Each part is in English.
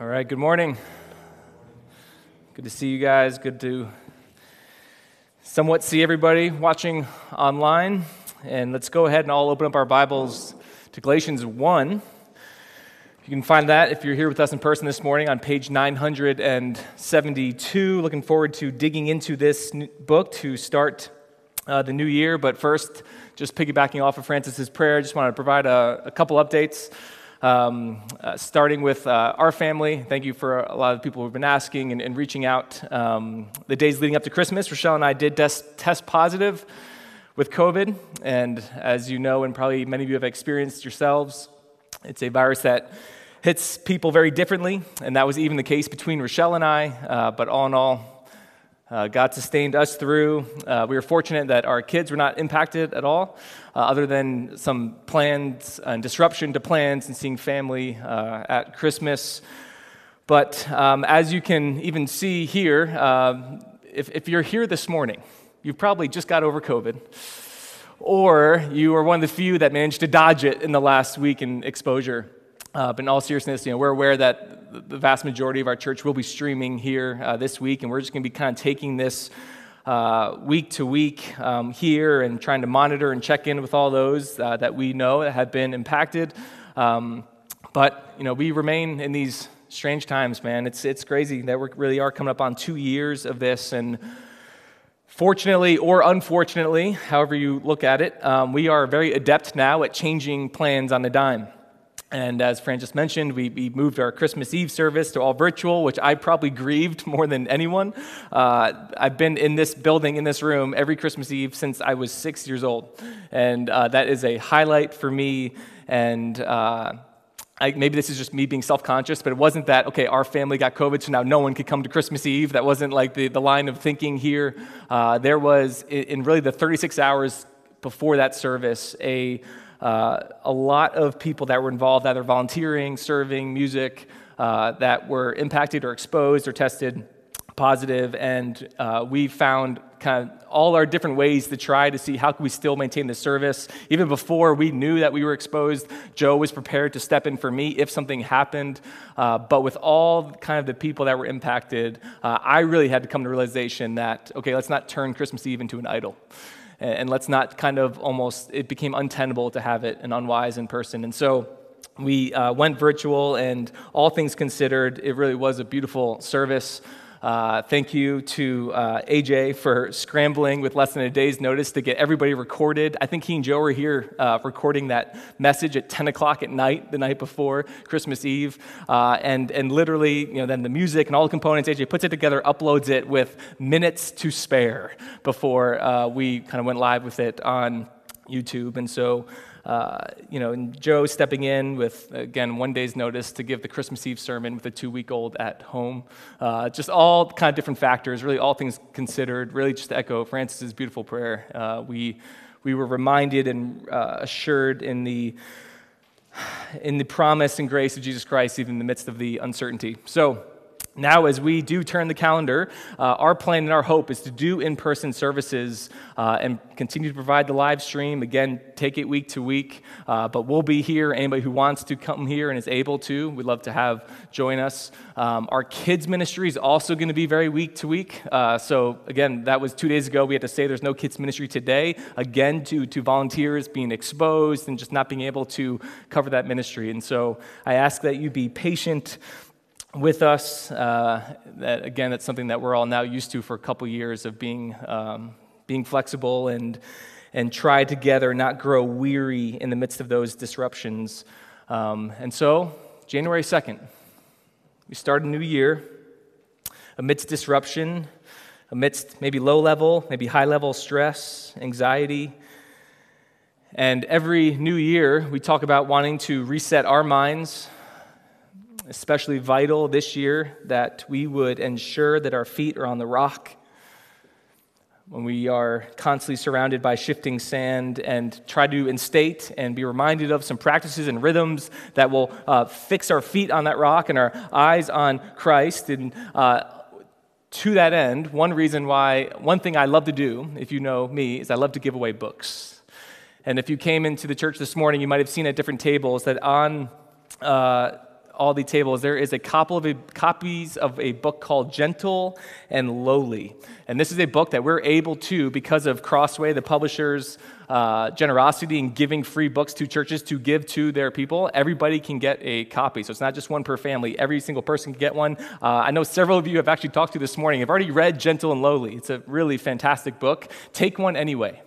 All right, good morning. Good to see you guys. Good to somewhat see everybody watching online. And let's go ahead and all open up our Bibles to Galatians 1. You can find that if you're here with us in person this morning on page 972. Looking forward to digging into this book to start uh, the new year. But first, just piggybacking off of Francis's prayer, I just want to provide a, a couple updates. Um, uh, starting with uh, our family, thank you for a lot of people who've been asking and, and reaching out. Um, the days leading up to Christmas, Rochelle and I did des- test positive with COVID. And as you know, and probably many of you have experienced yourselves, it's a virus that hits people very differently. And that was even the case between Rochelle and I. Uh, but all in all, uh, God sustained us through. Uh, we were fortunate that our kids were not impacted at all, uh, other than some plans and disruption to plans and seeing family uh, at Christmas. But um, as you can even see here, um, if, if you're here this morning, you've probably just got over COVID, or you are one of the few that managed to dodge it in the last week in exposure. Uh, but in all seriousness, you know, we're aware that the vast majority of our church will be streaming here uh, this week, and we're just going to be kind of taking this uh, week to week um, here and trying to monitor and check in with all those uh, that we know that have been impacted. Um, but you know, we remain in these strange times, man. It's it's crazy that we really are coming up on two years of this, and Fortunately or unfortunately, however you look at it, um, we are very adept now at changing plans on a dime. And as Fran just mentioned, we, we, moved our Christmas Eve service to all virtual, which I probably grieved more than anyone. Uh, I've been in this building, in this room, every Christmas Eve since I was six years old. And uh, that is a highlight for me. And uh, I, maybe this is just me being self conscious, but it wasn't that, okay, our family got COVID, so now no one could come to Christmas Eve. That wasn't like the, the line of thinking here. Uh, there was, in, in really the 36 hours before that service, a uh, a lot of people that were involved, either volunteering, serving, music, uh, that were impacted or exposed or tested positive, and uh, we found kind of all our different ways to try to see how can we still maintain the service. Even before we knew that we were exposed, Joe was prepared to step in for me if something happened. Uh, but with all kind of the people that were impacted, uh, I really had to come to realization that okay, let's not turn Christmas Eve into an idol and let's not kind of almost, it became untenable to have it and unwise in person. And so we uh, went virtual, and all things considered, it really was a beautiful service. Uh, thank you to uh, AJ for scrambling with less than a day's notice to get everybody recorded. I think he and Joe were here uh, recording that message at 10 o'clock at night, the night before Christmas Eve. Uh, and, and literally, you know, then the music and all the components, AJ puts it together, uploads it with minutes to spare before uh, we kind of went live with it on YouTube. And so, uh, you know, and Joe stepping in with, again, one day's notice to give the Christmas Eve sermon with a two week old at home. Uh, just all kind of different factors, really all things considered, really just to echo Francis's beautiful prayer. Uh, we, we were reminded and uh, assured in the, in the promise and grace of Jesus Christ, even in the midst of the uncertainty. So, now, as we do turn the calendar, uh, our plan and our hope is to do in person services uh, and continue to provide the live stream. Again, take it week to week, uh, but we'll be here. Anybody who wants to come here and is able to, we'd love to have join us. Um, our kids' ministry is also going to be very week to week. Uh, so, again, that was two days ago. We had to say there's no kids' ministry today, again, to, to volunteers being exposed and just not being able to cover that ministry. And so, I ask that you be patient with us. Uh, that, again, that's something that we're all now used to for a couple years of being, um, being flexible and, and try together, not grow weary in the midst of those disruptions. Um, and so, January 2nd, we start a new year amidst disruption, amidst maybe low level, maybe high level stress, anxiety. And every new year, we talk about wanting to reset our minds especially vital this year that we would ensure that our feet are on the rock when we are constantly surrounded by shifting sand and try to instate and be reminded of some practices and rhythms that will uh, fix our feet on that rock and our eyes on Christ. And uh, to that end, one reason why, one thing I love to do, if you know me, is I love to give away books. And if you came into the church this morning, you might have seen at different tables that on uh, Aldi tables, there is a couple of a, copies of a book called Gentle and Lowly. And this is a book that we're able to, because of Crossway, the publisher's uh, generosity in giving free books to churches to give to their people, everybody can get a copy. So it's not just one per family. Every single person can get one. Uh, I know several of you have actually talked to this morning. have already read Gentle and Lowly. It's a really fantastic book. Take one anyway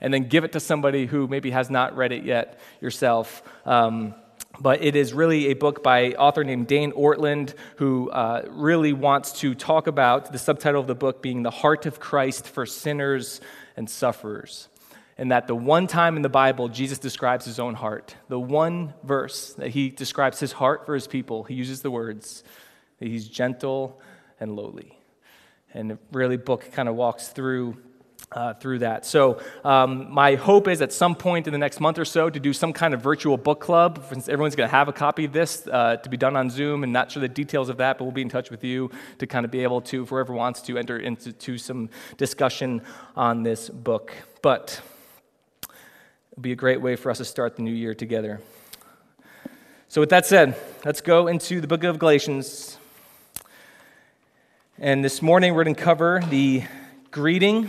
and then give it to somebody who maybe has not read it yet yourself. Um, but it is really a book by author named Dane Ortlund, who uh, really wants to talk about the subtitle of the book being The Heart of Christ for Sinners and Sufferers. And that the one time in the Bible Jesus describes his own heart, the one verse that he describes his heart for his people, he uses the words that he's gentle and lowly. And the really book kind of walks through uh, through that. So, um, my hope is at some point in the next month or so to do some kind of virtual book club. Since everyone's going to have a copy of this uh, to be done on Zoom, and not sure the details of that, but we'll be in touch with you to kind of be able to, whoever wants to, enter into some discussion on this book. But it'll be a great way for us to start the new year together. So, with that said, let's go into the book of Galatians. And this morning we're going to cover the greeting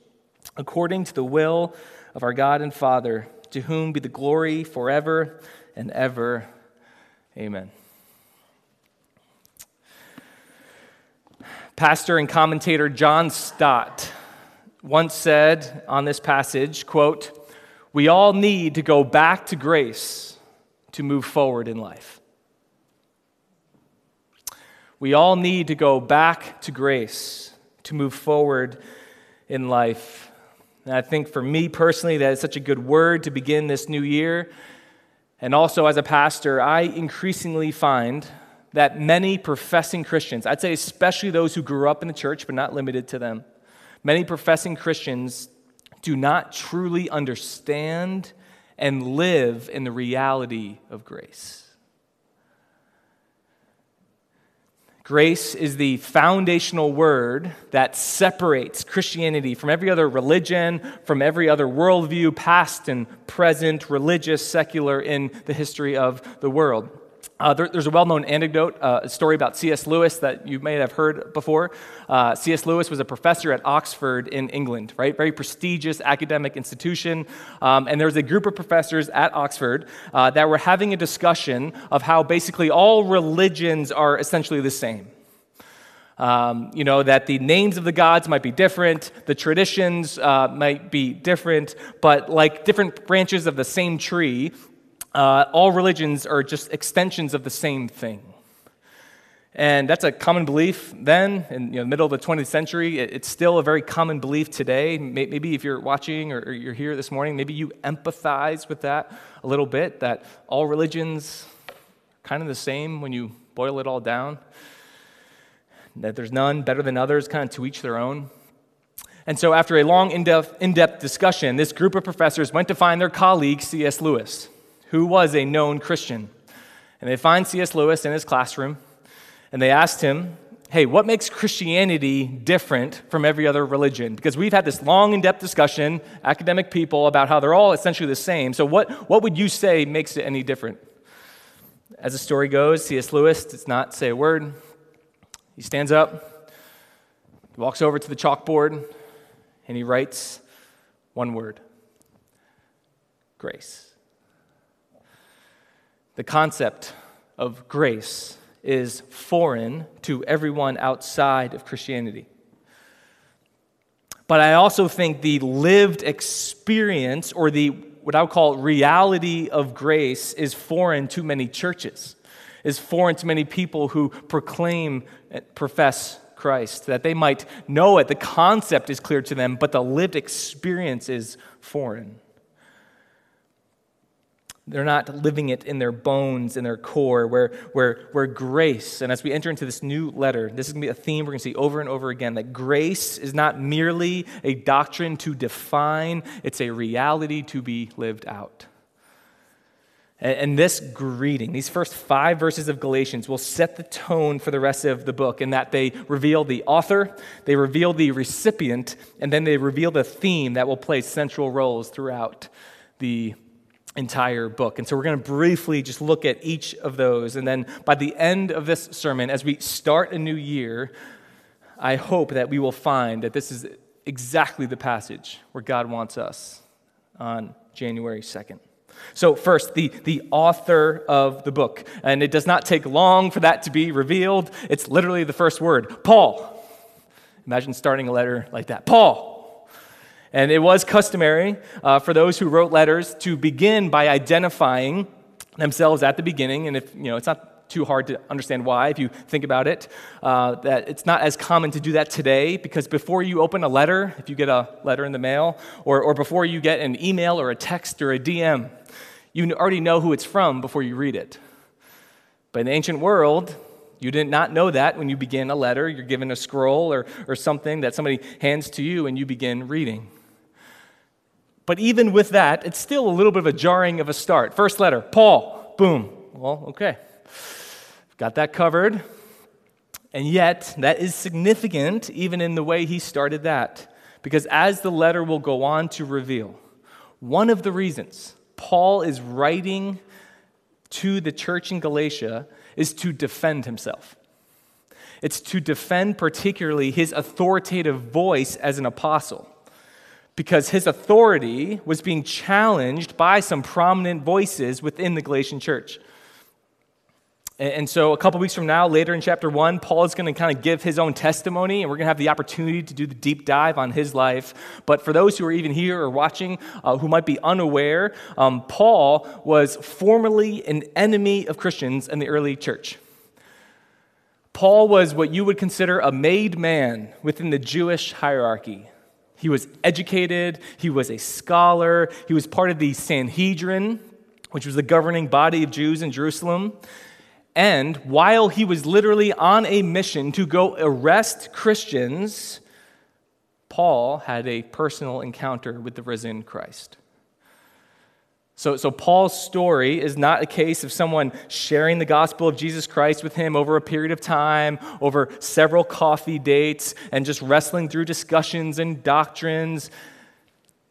according to the will of our God and Father, to whom be the glory forever and ever. Amen. Pastor and commentator John Stott once said on this passage, quote, "We all need to go back to grace to move forward in life." We all need to go back to grace to move forward in life. And I think for me personally, that is such a good word to begin this new year. And also, as a pastor, I increasingly find that many professing Christians, I'd say especially those who grew up in the church, but not limited to them, many professing Christians do not truly understand and live in the reality of grace. Grace is the foundational word that separates Christianity from every other religion, from every other worldview, past and present, religious, secular, in the history of the world. Uh, there, there's a well known anecdote, uh, a story about C.S. Lewis that you may have heard before. Uh, C.S. Lewis was a professor at Oxford in England, right? Very prestigious academic institution. Um, and there was a group of professors at Oxford uh, that were having a discussion of how basically all religions are essentially the same. Um, you know, that the names of the gods might be different, the traditions uh, might be different, but like different branches of the same tree, uh, all religions are just extensions of the same thing. And that's a common belief then, in you know, the middle of the 20th century. It's still a very common belief today. Maybe if you're watching or you're here this morning, maybe you empathize with that a little bit, that all religions are kind of the same when you boil it all down, that there's none better than others, kind of to each their own. And so, after a long, in depth discussion, this group of professors went to find their colleague, C.S. Lewis who was a known Christian. And they find C.S. Lewis in his classroom, and they asked him, Hey, what makes Christianity different from every other religion? Because we've had this long, in depth discussion, academic people, about how they're all essentially the same. So, what, what would you say makes it any different? As the story goes, C.S. Lewis does not say a word. He stands up, he walks over to the chalkboard, and he writes one word grace. The concept of grace is foreign to everyone outside of Christianity. But I also think the lived experience or the what I would call reality of grace is foreign to many churches, is foreign to many people who proclaim, profess Christ, that they might know it. The concept is clear to them, but the lived experience is foreign. They're not living it in their bones, in their core, where, where, where grace, and as we enter into this new letter, this is going to be a theme we're going to see over and over again that grace is not merely a doctrine to define, it's a reality to be lived out. And this greeting, these first five verses of Galatians, will set the tone for the rest of the book in that they reveal the author, they reveal the recipient, and then they reveal the theme that will play central roles throughout the entire book. And so we're going to briefly just look at each of those. And then by the end of this sermon, as we start a new year, I hope that we will find that this is exactly the passage where God wants us on January 2nd. So, first, the, the author of the book. And it does not take long for that to be revealed. It's literally the first word Paul. Imagine starting a letter like that Paul. And it was customary uh, for those who wrote letters to begin by identifying themselves at the beginning. And if, you know, it's not too hard to understand why if you think about it. Uh, that it's not as common to do that today because before you open a letter, if you get a letter in the mail, or, or before you get an email or a text or a DM, you already know who it's from before you read it. But in the ancient world, you did not know that when you begin a letter. You're given a scroll or, or something that somebody hands to you and you begin reading. But even with that, it's still a little bit of a jarring of a start. First letter, Paul, boom. Well, okay. Got that covered. And yet, that is significant even in the way he started that. Because as the letter will go on to reveal, one of the reasons Paul is writing to the church in Galatia is to defend himself. It's to defend, particularly, his authoritative voice as an apostle, because his authority was being challenged by some prominent voices within the Galatian church. And so, a couple weeks from now, later in chapter one, Paul is going to kind of give his own testimony, and we're going to have the opportunity to do the deep dive on his life. But for those who are even here or watching uh, who might be unaware, um, Paul was formerly an enemy of Christians in the early church. Paul was what you would consider a made man within the Jewish hierarchy. He was educated, he was a scholar, he was part of the Sanhedrin, which was the governing body of Jews in Jerusalem. And while he was literally on a mission to go arrest Christians, Paul had a personal encounter with the risen Christ. So, so, Paul's story is not a case of someone sharing the gospel of Jesus Christ with him over a period of time, over several coffee dates, and just wrestling through discussions and doctrines.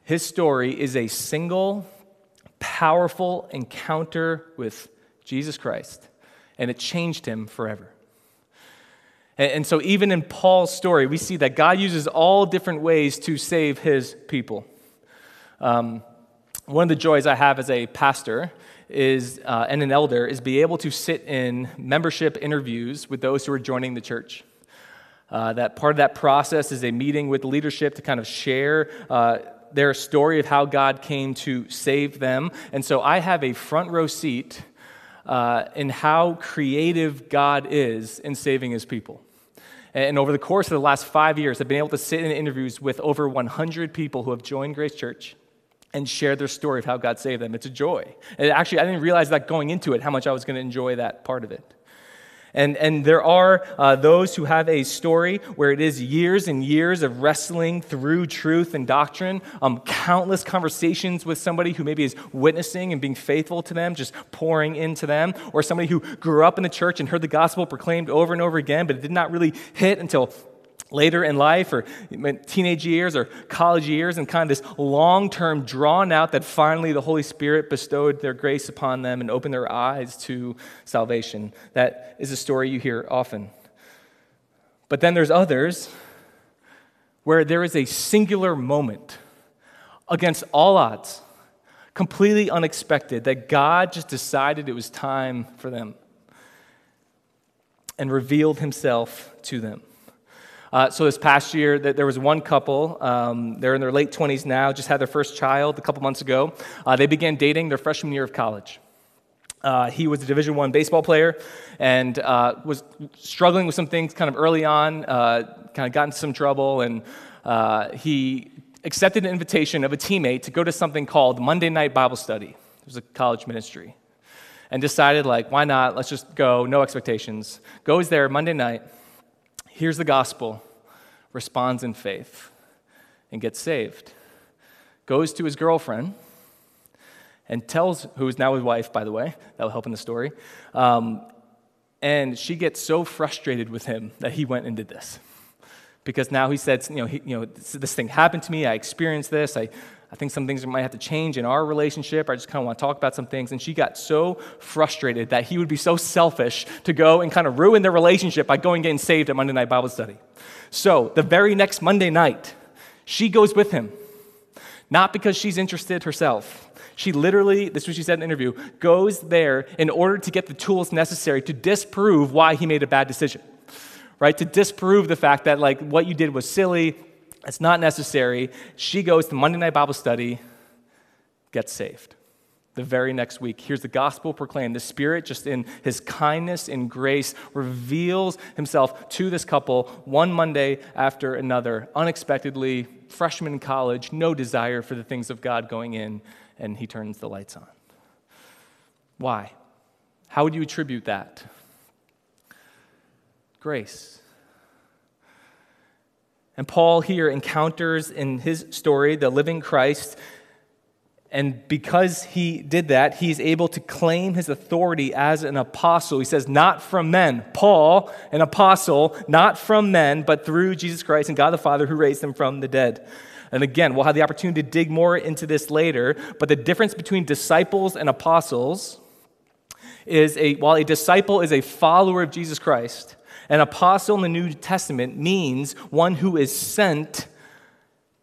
His story is a single, powerful encounter with Jesus Christ and it changed him forever. And, so, even in Paul's story, we see that God uses all different ways to save his people. Um, one of the joys I have as a pastor is, uh, and an elder is be able to sit in membership interviews with those who are joining the church. Uh, that part of that process is a meeting with leadership to kind of share uh, their story of how God came to save them. And so I have a front row seat uh, in how creative God is in saving his people. And over the course of the last five years, I've been able to sit in interviews with over 100 people who have joined Grace Church and share their story of how God saved them. It's a joy. And actually, I didn't realize that going into it, how much I was going to enjoy that part of it. And, and there are uh, those who have a story where it is years and years of wrestling through truth and doctrine, um, countless conversations with somebody who maybe is witnessing and being faithful to them, just pouring into them, or somebody who grew up in the church and heard the gospel proclaimed over and over again, but it did not really hit until later in life or teenage years or college years and kind of this long term drawn out that finally the Holy Spirit bestowed their grace upon them and opened their eyes to salvation. That is a story you hear often. But then there's others where there is a singular moment against all odds, completely unexpected, that God just decided it was time for them and revealed himself to them. Uh, so this past year, there was one couple. Um, they're in their late 20s now, just had their first child a couple months ago. Uh, they began dating their freshman year of college. Uh, he was a Division One baseball player and uh, was struggling with some things kind of early on. Uh, kind of got into some trouble, and uh, he accepted an invitation of a teammate to go to something called Monday Night Bible Study. It was a college ministry. And decided, like, why not? Let's just go, no expectations. Goes there Monday night, hears the gospel, responds in faith, and gets saved. Goes to his girlfriend and tells, who is now his wife, by the way, that will help in the story. Um, and she gets so frustrated with him that he went and did this. Because now he said, you know, he, you know this, this, thing happened to me, I experienced this, I, I think some things might have to change in our relationship. I just kind of want to talk about some things. And she got so frustrated that he would be so selfish to go and kind of ruin their relationship by going and getting saved at Monday Night Bible Study. So the very next Monday night, she goes with him. Not because she's interested herself, she literally, this is what she said in the interview, goes there in order to get the tools necessary to disprove why he made a bad decision. Right? To disprove the fact that like what you did was silly, it's not necessary. She goes to Monday night Bible study, gets saved. The very next week, hears the gospel proclaimed. The Spirit, just in his kindness and grace, reveals himself to this couple one Monday after another, unexpectedly, freshman in college, no desire for the things of God going in and he turns the lights on. Why? How would you attribute that? Grace. And Paul here encounters in his story the living Christ. And because he did that, he's able to claim his authority as an apostle. He says, Not from men. Paul, an apostle, not from men, but through Jesus Christ and God the Father who raised him from the dead. And again, we'll have the opportunity to dig more into this later, but the difference between disciples and apostles is a while a disciple is a follower of Jesus Christ, an apostle in the New Testament means one who is sent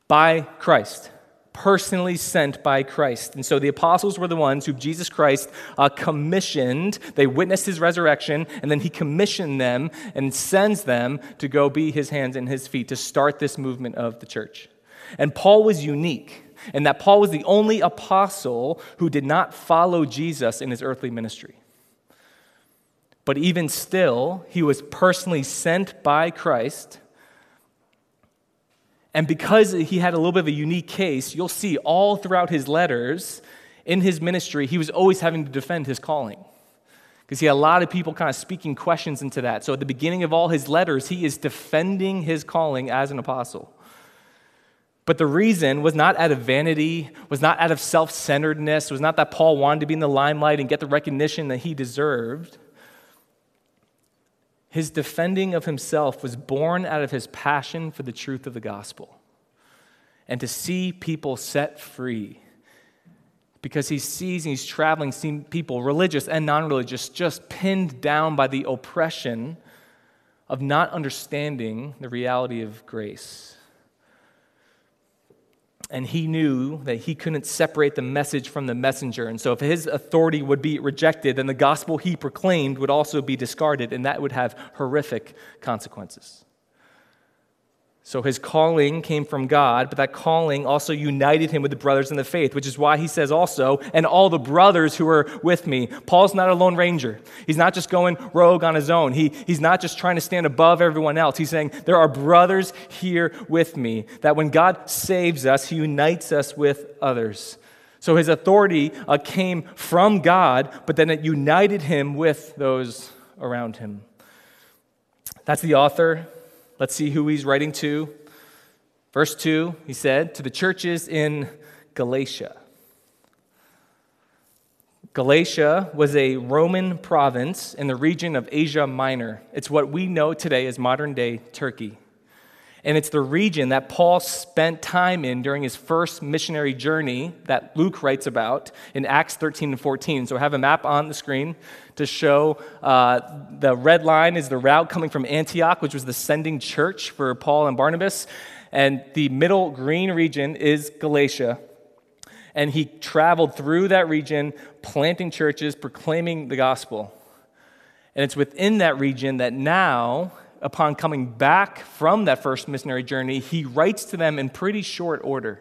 by Christ personally sent by Christ. And so the apostles were the ones who Jesus Christ uh, commissioned. They witnessed his resurrection, and then he commissioned them and sends them to go be his hands and his feet to start this movement of the church. And Paul was unique in that Paul was the only apostle who did not follow Jesus in his earthly ministry. But even still, he was personally sent by Christ. And because he had a little bit of a unique case, you'll see all throughout his letters in his ministry, he was always having to defend his calling. Because he had a lot of people kind of speaking questions into that. So at the beginning of all his letters, he is defending his calling as an apostle. But the reason was not out of vanity, was not out of self centeredness, was not that Paul wanted to be in the limelight and get the recognition that he deserved. His defending of himself was born out of his passion for the truth of the gospel and to see people set free. Because he sees and he's traveling, seeing people, religious and non religious, just pinned down by the oppression of not understanding the reality of grace and he knew that he couldn't separate the message from the messenger. And so, if his authority would be rejected, then the gospel he proclaimed would also be discarded, and that would have horrific consequences. So his calling came from God, but that calling also united him with the brothers in the faith, which is why he says also, and all the brothers who are with me. Paul's not a lone ranger. He's not just going rogue on his own. He, he's not just trying to stand above everyone else. He's saying, there are brothers here with me, that when God saves us, he unites us with others. So his authority uh, came from God, but then it united him with those around him. That's the author Let's see who he's writing to. Verse 2, he said, to the churches in Galatia. Galatia was a Roman province in the region of Asia Minor. It's what we know today as modern day Turkey. And it's the region that Paul spent time in during his first missionary journey that Luke writes about in Acts 13 and 14. So I have a map on the screen to show uh, the red line is the route coming from Antioch, which was the sending church for Paul and Barnabas. And the middle green region is Galatia. And he traveled through that region, planting churches, proclaiming the gospel. And it's within that region that now upon coming back from that first missionary journey, he writes to them in pretty short order.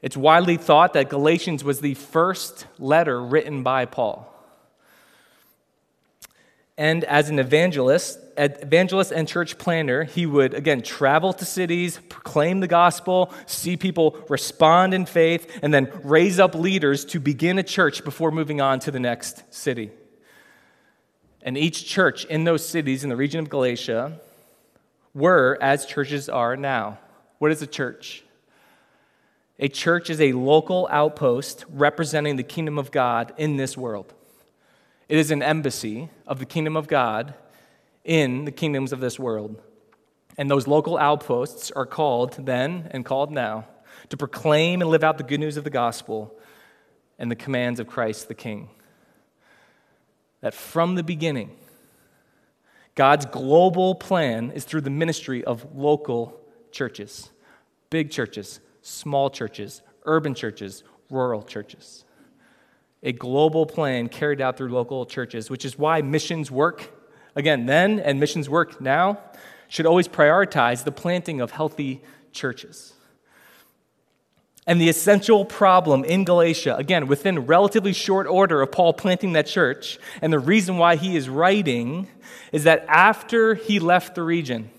It's widely thought that Galatians was the first letter written by Paul. And as an evangelist, evangelist and church planner, he would, again, travel to cities, proclaim the gospel, see people respond in faith, and then raise up leaders to begin a church before moving on to the next city. And each church in those cities in the region of Galatia were as churches are now. What is a church? A church is a local outpost representing the kingdom of God in this world. It is an embassy of the kingdom of God in the kingdoms of this world. And those local outposts are called then and called now to proclaim and live out the good news of the gospel and the commands of Christ the King. That from the beginning, God's global plan is through the ministry of local churches, big churches, small churches, urban churches, rural churches. A global plan carried out through local churches, which is why missions work again then and missions work now should always prioritize the planting of healthy churches. And the essential problem in Galatia, again, within relatively short order of Paul planting that church, and the reason why he is writing is that after he left the region,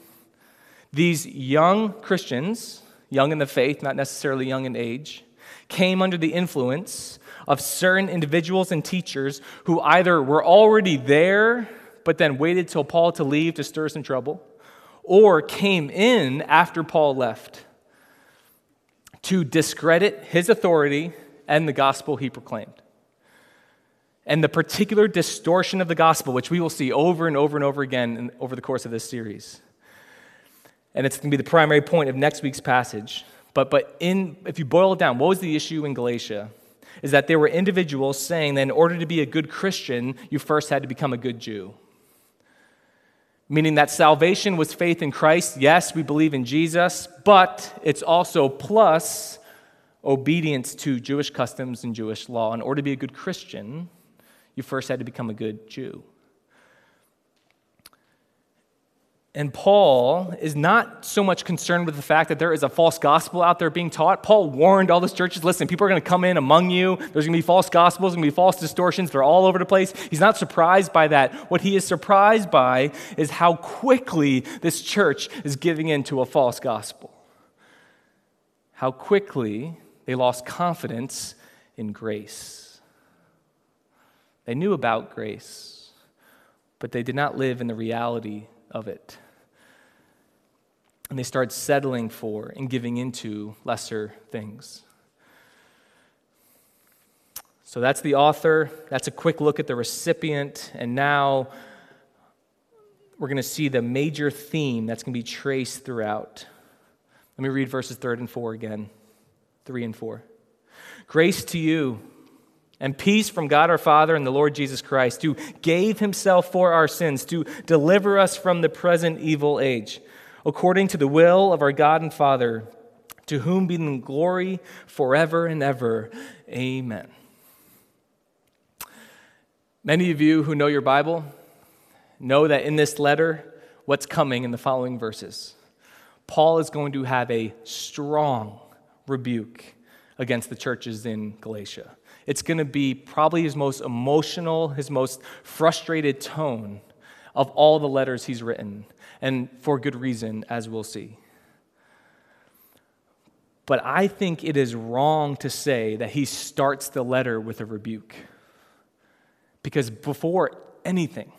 these young Christians, young in the faith, not necessarily young in age, came under the influence of certain individuals and teachers who either were already there, but then waited till Paul to leave to stir some trouble, or came in after Paul left to discredit his authority and the gospel he proclaimed. And the particular distortion of the gospel, which we will see over and over and over again in, over the course of this series. And it's going to be the primary point of next week's passage. But, but in, if you boil it down, what was the issue in Galatia? Is that there were individuals saying that in order to be a good Christian, you first had to become a good Jew meaning that salvation was faith in Christ. Yes, we believe in Jesus, but it's also plus obedience to Jewish customs and Jewish law. In order to be a good Christian, you first had to become a good Jew. And Paul is not so much concerned with the fact that there is a false gospel out there being taught. Paul warned all these churches listen, people are going to come in among you. There's going to be false gospels, there's going to be false distortions. They're all over the place. He's not surprised by that. What he is surprised by is how quickly this church is giving in to a false gospel. How quickly they lost confidence in grace. They knew about grace, but they did not live in the reality of it and they start settling for and giving into lesser things. So that's the author. That's a quick look at the recipient. And now we're going to see the major theme that's going to be traced throughout. Let me read verses 3 and 4 again. 3 and 4. Grace to you and peace from God our Father and the Lord Jesus Christ, who gave himself for our sins to deliver us from the present evil age according to the will of our God and Father, to whom be the glory forever and ever. Amen. Many of you who know your Bible know that in this letter, what's coming in the following verses. Paul is going to have a strong rebuke against the churches in Galatia. It's going to be probably his most emotional, his most frustrated tone of all the letters he's written and for good reason, as we'll see. But I think it is wrong to say that he starts the letter with a rebuke. Because before anything,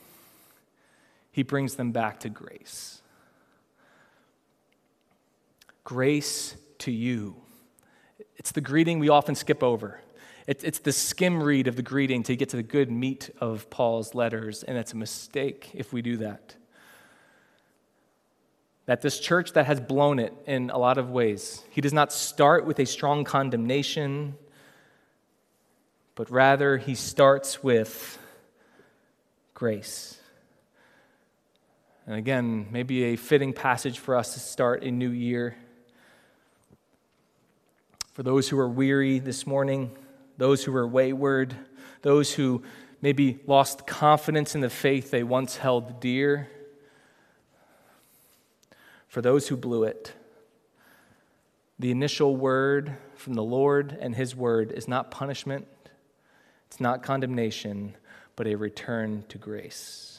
he brings them back to grace. Grace to you. It's the greeting we often skip over. It's the skim read of the greeting to get to the good meat of Paul's letters, and it's a mistake if we do that that this church that has blown it in a lot of ways, he does not start with a strong condemnation, but rather he starts with grace. And again, maybe a fitting passage for us to start a new year. For those who are weary this morning, those who are wayward, those who maybe lost confidence in the faith they once held dear for those who blew it. The initial word from the Lord and His word is not punishment, it's not condemnation, but a return to grace.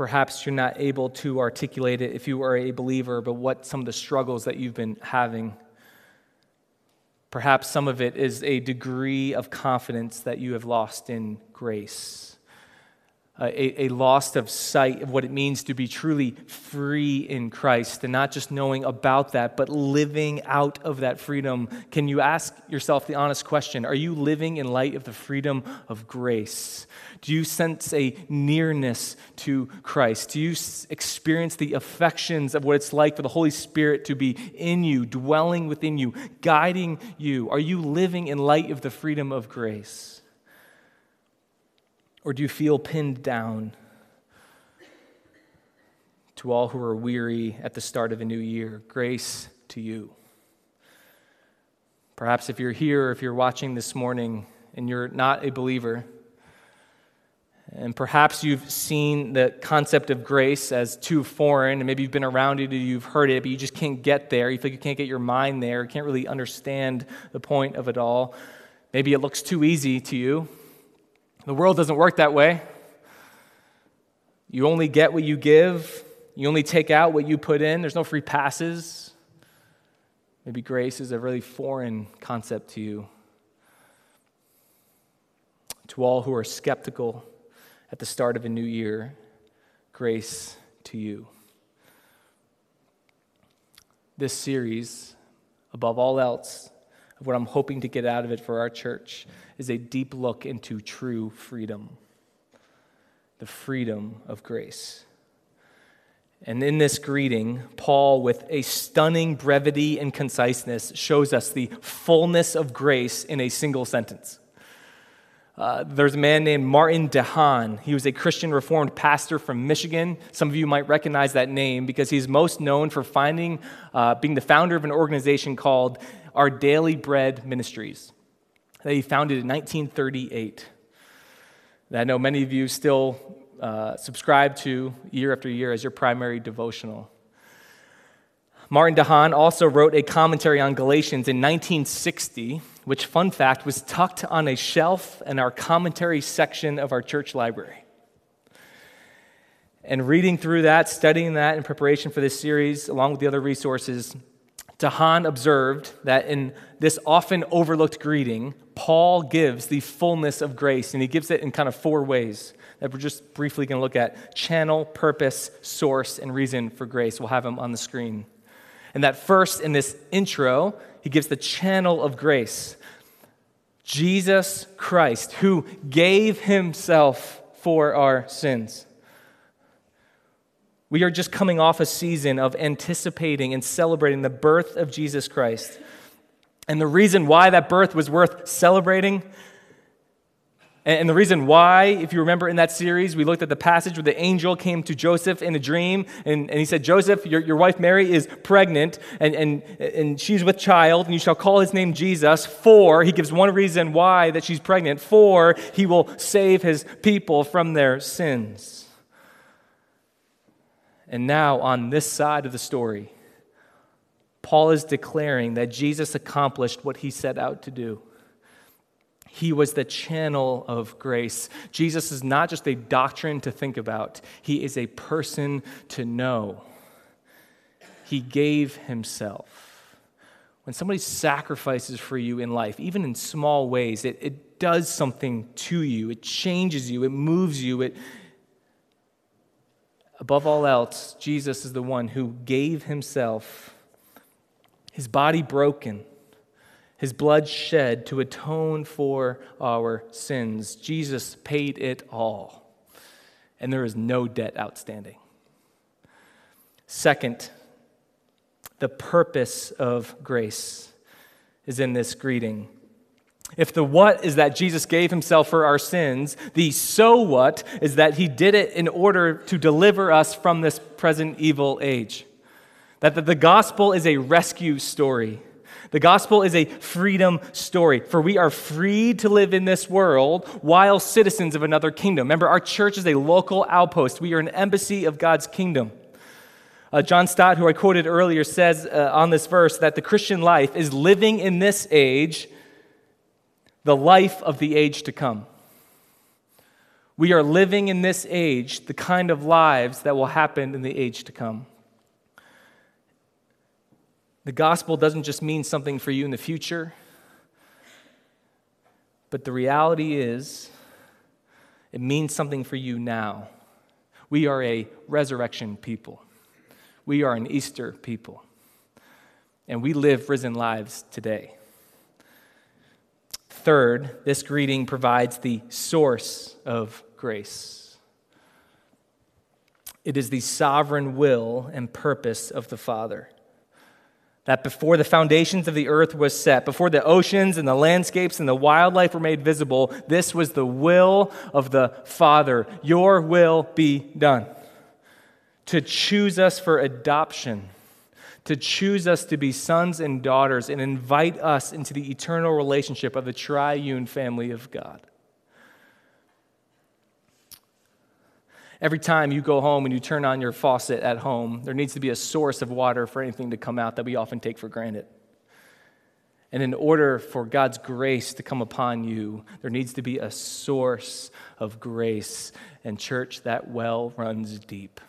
Perhaps you're not able to articulate it if you are a believer, but what some of the struggles that you've been having. Perhaps some of it is a degree of confidence that you have lost in grace a, a loss of sight of what it means to be truly free in Christ and not just knowing about that, but living out of that freedom. Can you ask yourself the honest question Are you living in light of the freedom of grace? Do you sense a nearness to Christ? Do you experience the affections of what it's like for the Holy Spirit to be in you, dwelling within you, guiding you? Are you living in light of the freedom of grace? Or do you feel pinned down? To all who are weary at the start of a new year, grace to you. Perhaps if you're here, if you're watching this morning and you're not a believer, and perhaps you've seen the concept of grace as too foreign, and maybe you've been around it, you've heard it, but you just can't get there. You feel like you can't get your mind there, you can't really understand the point of it all. Maybe it looks too easy to you. The world doesn't work that way. You only get what you give, you only take out what you put in. There's no free passes. Maybe grace is a really foreign concept to you. To all who are skeptical at the start of a new year, grace to you. This series, above all else, of what I'm hoping to get out of it for our church is a deep look into true freedom the freedom of grace. And in this greeting, Paul, with a stunning brevity and conciseness, shows us the fullness of grace in a single sentence. Uh, there's a man named Martin DeHaan. He was a Christian Reformed pastor from Michigan. Some of you might recognize that name because he's most known for finding, uh, being the founder of an organization called Our Daily Bread Ministries that he founded in 1938. That I know many of you still uh, subscribe to year after year as your primary devotional. Martin DeHaan also wrote a commentary on Galatians in 1960, which, fun fact, was tucked on a shelf in our commentary section of our church library. And reading through that, studying that in preparation for this series, along with the other resources, DeHaan observed that in this often overlooked greeting, Paul gives the fullness of grace, and he gives it in kind of four ways that we're just briefly going to look at channel, purpose, source, and reason for grace. We'll have them on the screen. And that first, in this intro, he gives the channel of grace Jesus Christ, who gave himself for our sins. We are just coming off a season of anticipating and celebrating the birth of Jesus Christ. And the reason why that birth was worth celebrating, and the reason why, if you remember in that series, we looked at the passage where the angel came to Joseph in a dream, and, and he said, Joseph, your, your wife Mary is pregnant, and, and, and she's with child, and you shall call his name Jesus, for, he gives one reason why that she's pregnant, for he will save his people from their sins. And now, on this side of the story, Paul is declaring that Jesus accomplished what he set out to do. He was the channel of grace. Jesus is not just a doctrine to think about, he is a person to know. He gave himself. When somebody sacrifices for you in life, even in small ways, it, it does something to you. It changes you, it moves you, it, Above all else, Jesus is the one who gave himself, his body broken, his blood shed to atone for our sins. Jesus paid it all, and there is no debt outstanding. Second, the purpose of grace is in this greeting. If the what is that Jesus gave himself for our sins, the so what is that he did it in order to deliver us from this present evil age. That the gospel is a rescue story. The gospel is a freedom story, for we are free to live in this world while citizens of another kingdom. Remember, our church is a local outpost, we are an embassy of God's kingdom. Uh, John Stott, who I quoted earlier, says uh, on this verse that the Christian life is living in this age the life of the age to come. We are living in this age the kind of lives that will happen in the age to come. The gospel doesn't just mean something for you in the future, but the reality is it means something for you now. We are a resurrection people, we are an Easter people, and we live risen lives today. Third, this greeting provides the source of grace. It is the sovereign will and purpose of the Father that before the foundations of the earth was set, before the oceans and the landscapes and the wildlife were made visible, this was the will of the Father. Your will be done. To choose us for adoption, to choose us to be sons and daughters, and invite us into the eternal relationship of the triune family of God. Every time you go home and you turn on your faucet at home, there needs to be a source of water for anything to come out that we often take for granted. And in order for God's grace to come upon you, there needs to be a source of grace. And, church, that well runs deep.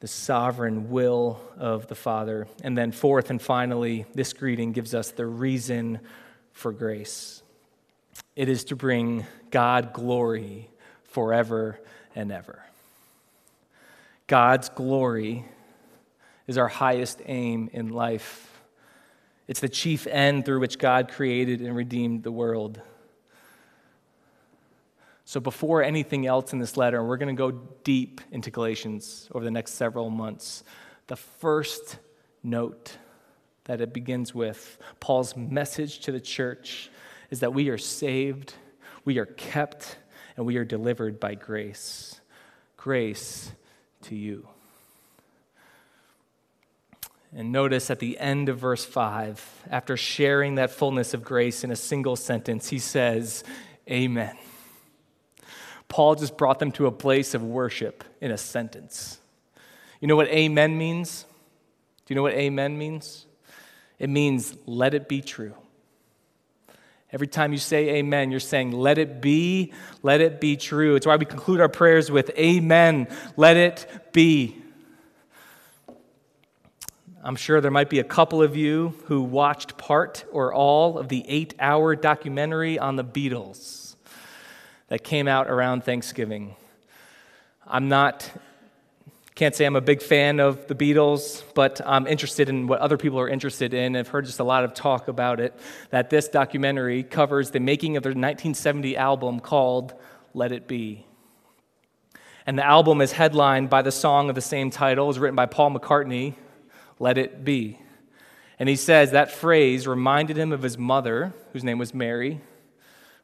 The sovereign will of the Father. And then, fourth and finally, this greeting gives us the reason for grace it is to bring God glory forever and ever. God's glory is our highest aim in life. It's the chief end through which God created and redeemed the world. So, before anything else in this letter, and we're going to go deep into Galatians over the next several months. The first note that it begins with, Paul's message to the church, is that we are saved, we are kept, and we are delivered by grace. Grace to you. And notice at the end of verse 5, after sharing that fullness of grace in a single sentence, he says, Amen. Paul just brought them to a place of worship in a sentence. You know what amen means? Do you know what amen means? It means let it be true. Every time you say amen, you're saying, let it be, let it be true. It's why we conclude our prayers with amen, let it be. I'm sure there might be a couple of you who watched part or all of the eight hour documentary on the Beatles that came out around Thanksgiving. I'm not can't say I'm a big fan of the Beatles, but I'm interested in what other people are interested in. I've heard just a lot of talk about it. That this documentary covers the making of their 1970 album called Let It Be. And the album is headlined by the song of the same title. It was written by Paul McCartney, Let It Be. And he says that phrase reminded him of his mother, whose name was Mary,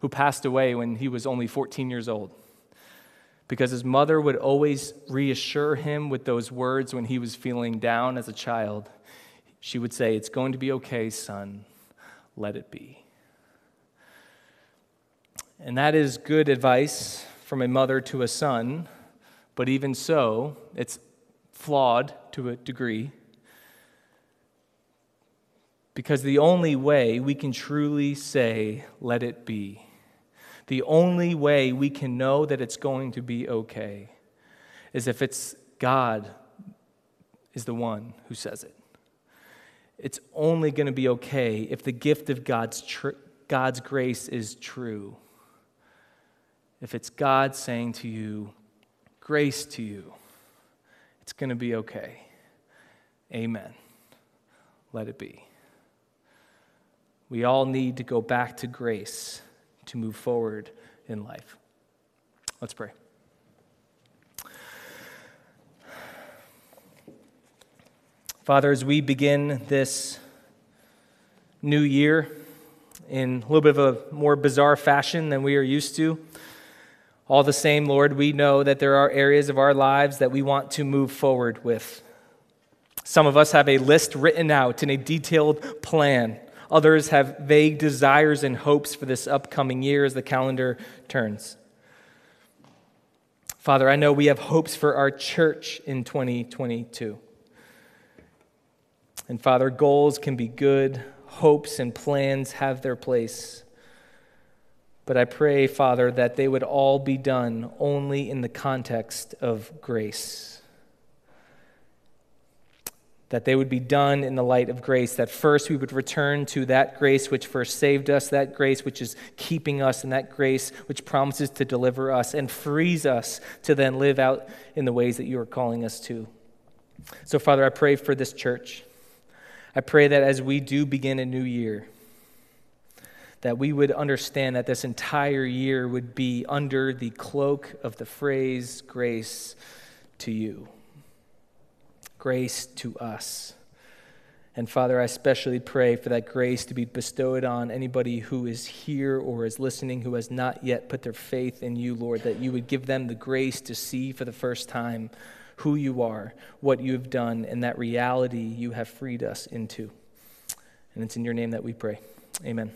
who passed away when he was only 14 years old because his mother would always reassure him with those words when he was feeling down as a child. She would say, It's going to be okay, son. Let it be. And that is good advice from a mother to a son, but even so, it's flawed to a degree. Because the only way we can truly say, let it be, the only way we can know that it's going to be okay is if it's God is the one who says it. It's only going to be okay if the gift of God's, tr- God's grace is true. If it's God saying to you, grace to you, it's going to be okay. Amen. Let it be. We all need to go back to grace to move forward in life. Let's pray. Father, as we begin this new year in a little bit of a more bizarre fashion than we are used to, all the same, Lord, we know that there are areas of our lives that we want to move forward with. Some of us have a list written out in a detailed plan Others have vague desires and hopes for this upcoming year as the calendar turns. Father, I know we have hopes for our church in 2022. And Father, goals can be good, hopes and plans have their place. But I pray, Father, that they would all be done only in the context of grace that they would be done in the light of grace, that first we would return to that grace which first saved us, that grace which is keeping us, and that grace which promises to deliver us and frees us to then live out in the ways that you are calling us to. So, Father, I pray for this church. I pray that as we do begin a new year, that we would understand that this entire year would be under the cloak of the phrase grace to you grace to us. And Father, I especially pray for that grace to be bestowed on anybody who is here or is listening who has not yet put their faith in you, Lord, that you would give them the grace to see for the first time who you are, what you have done, and that reality you have freed us into. And it's in your name that we pray. Amen.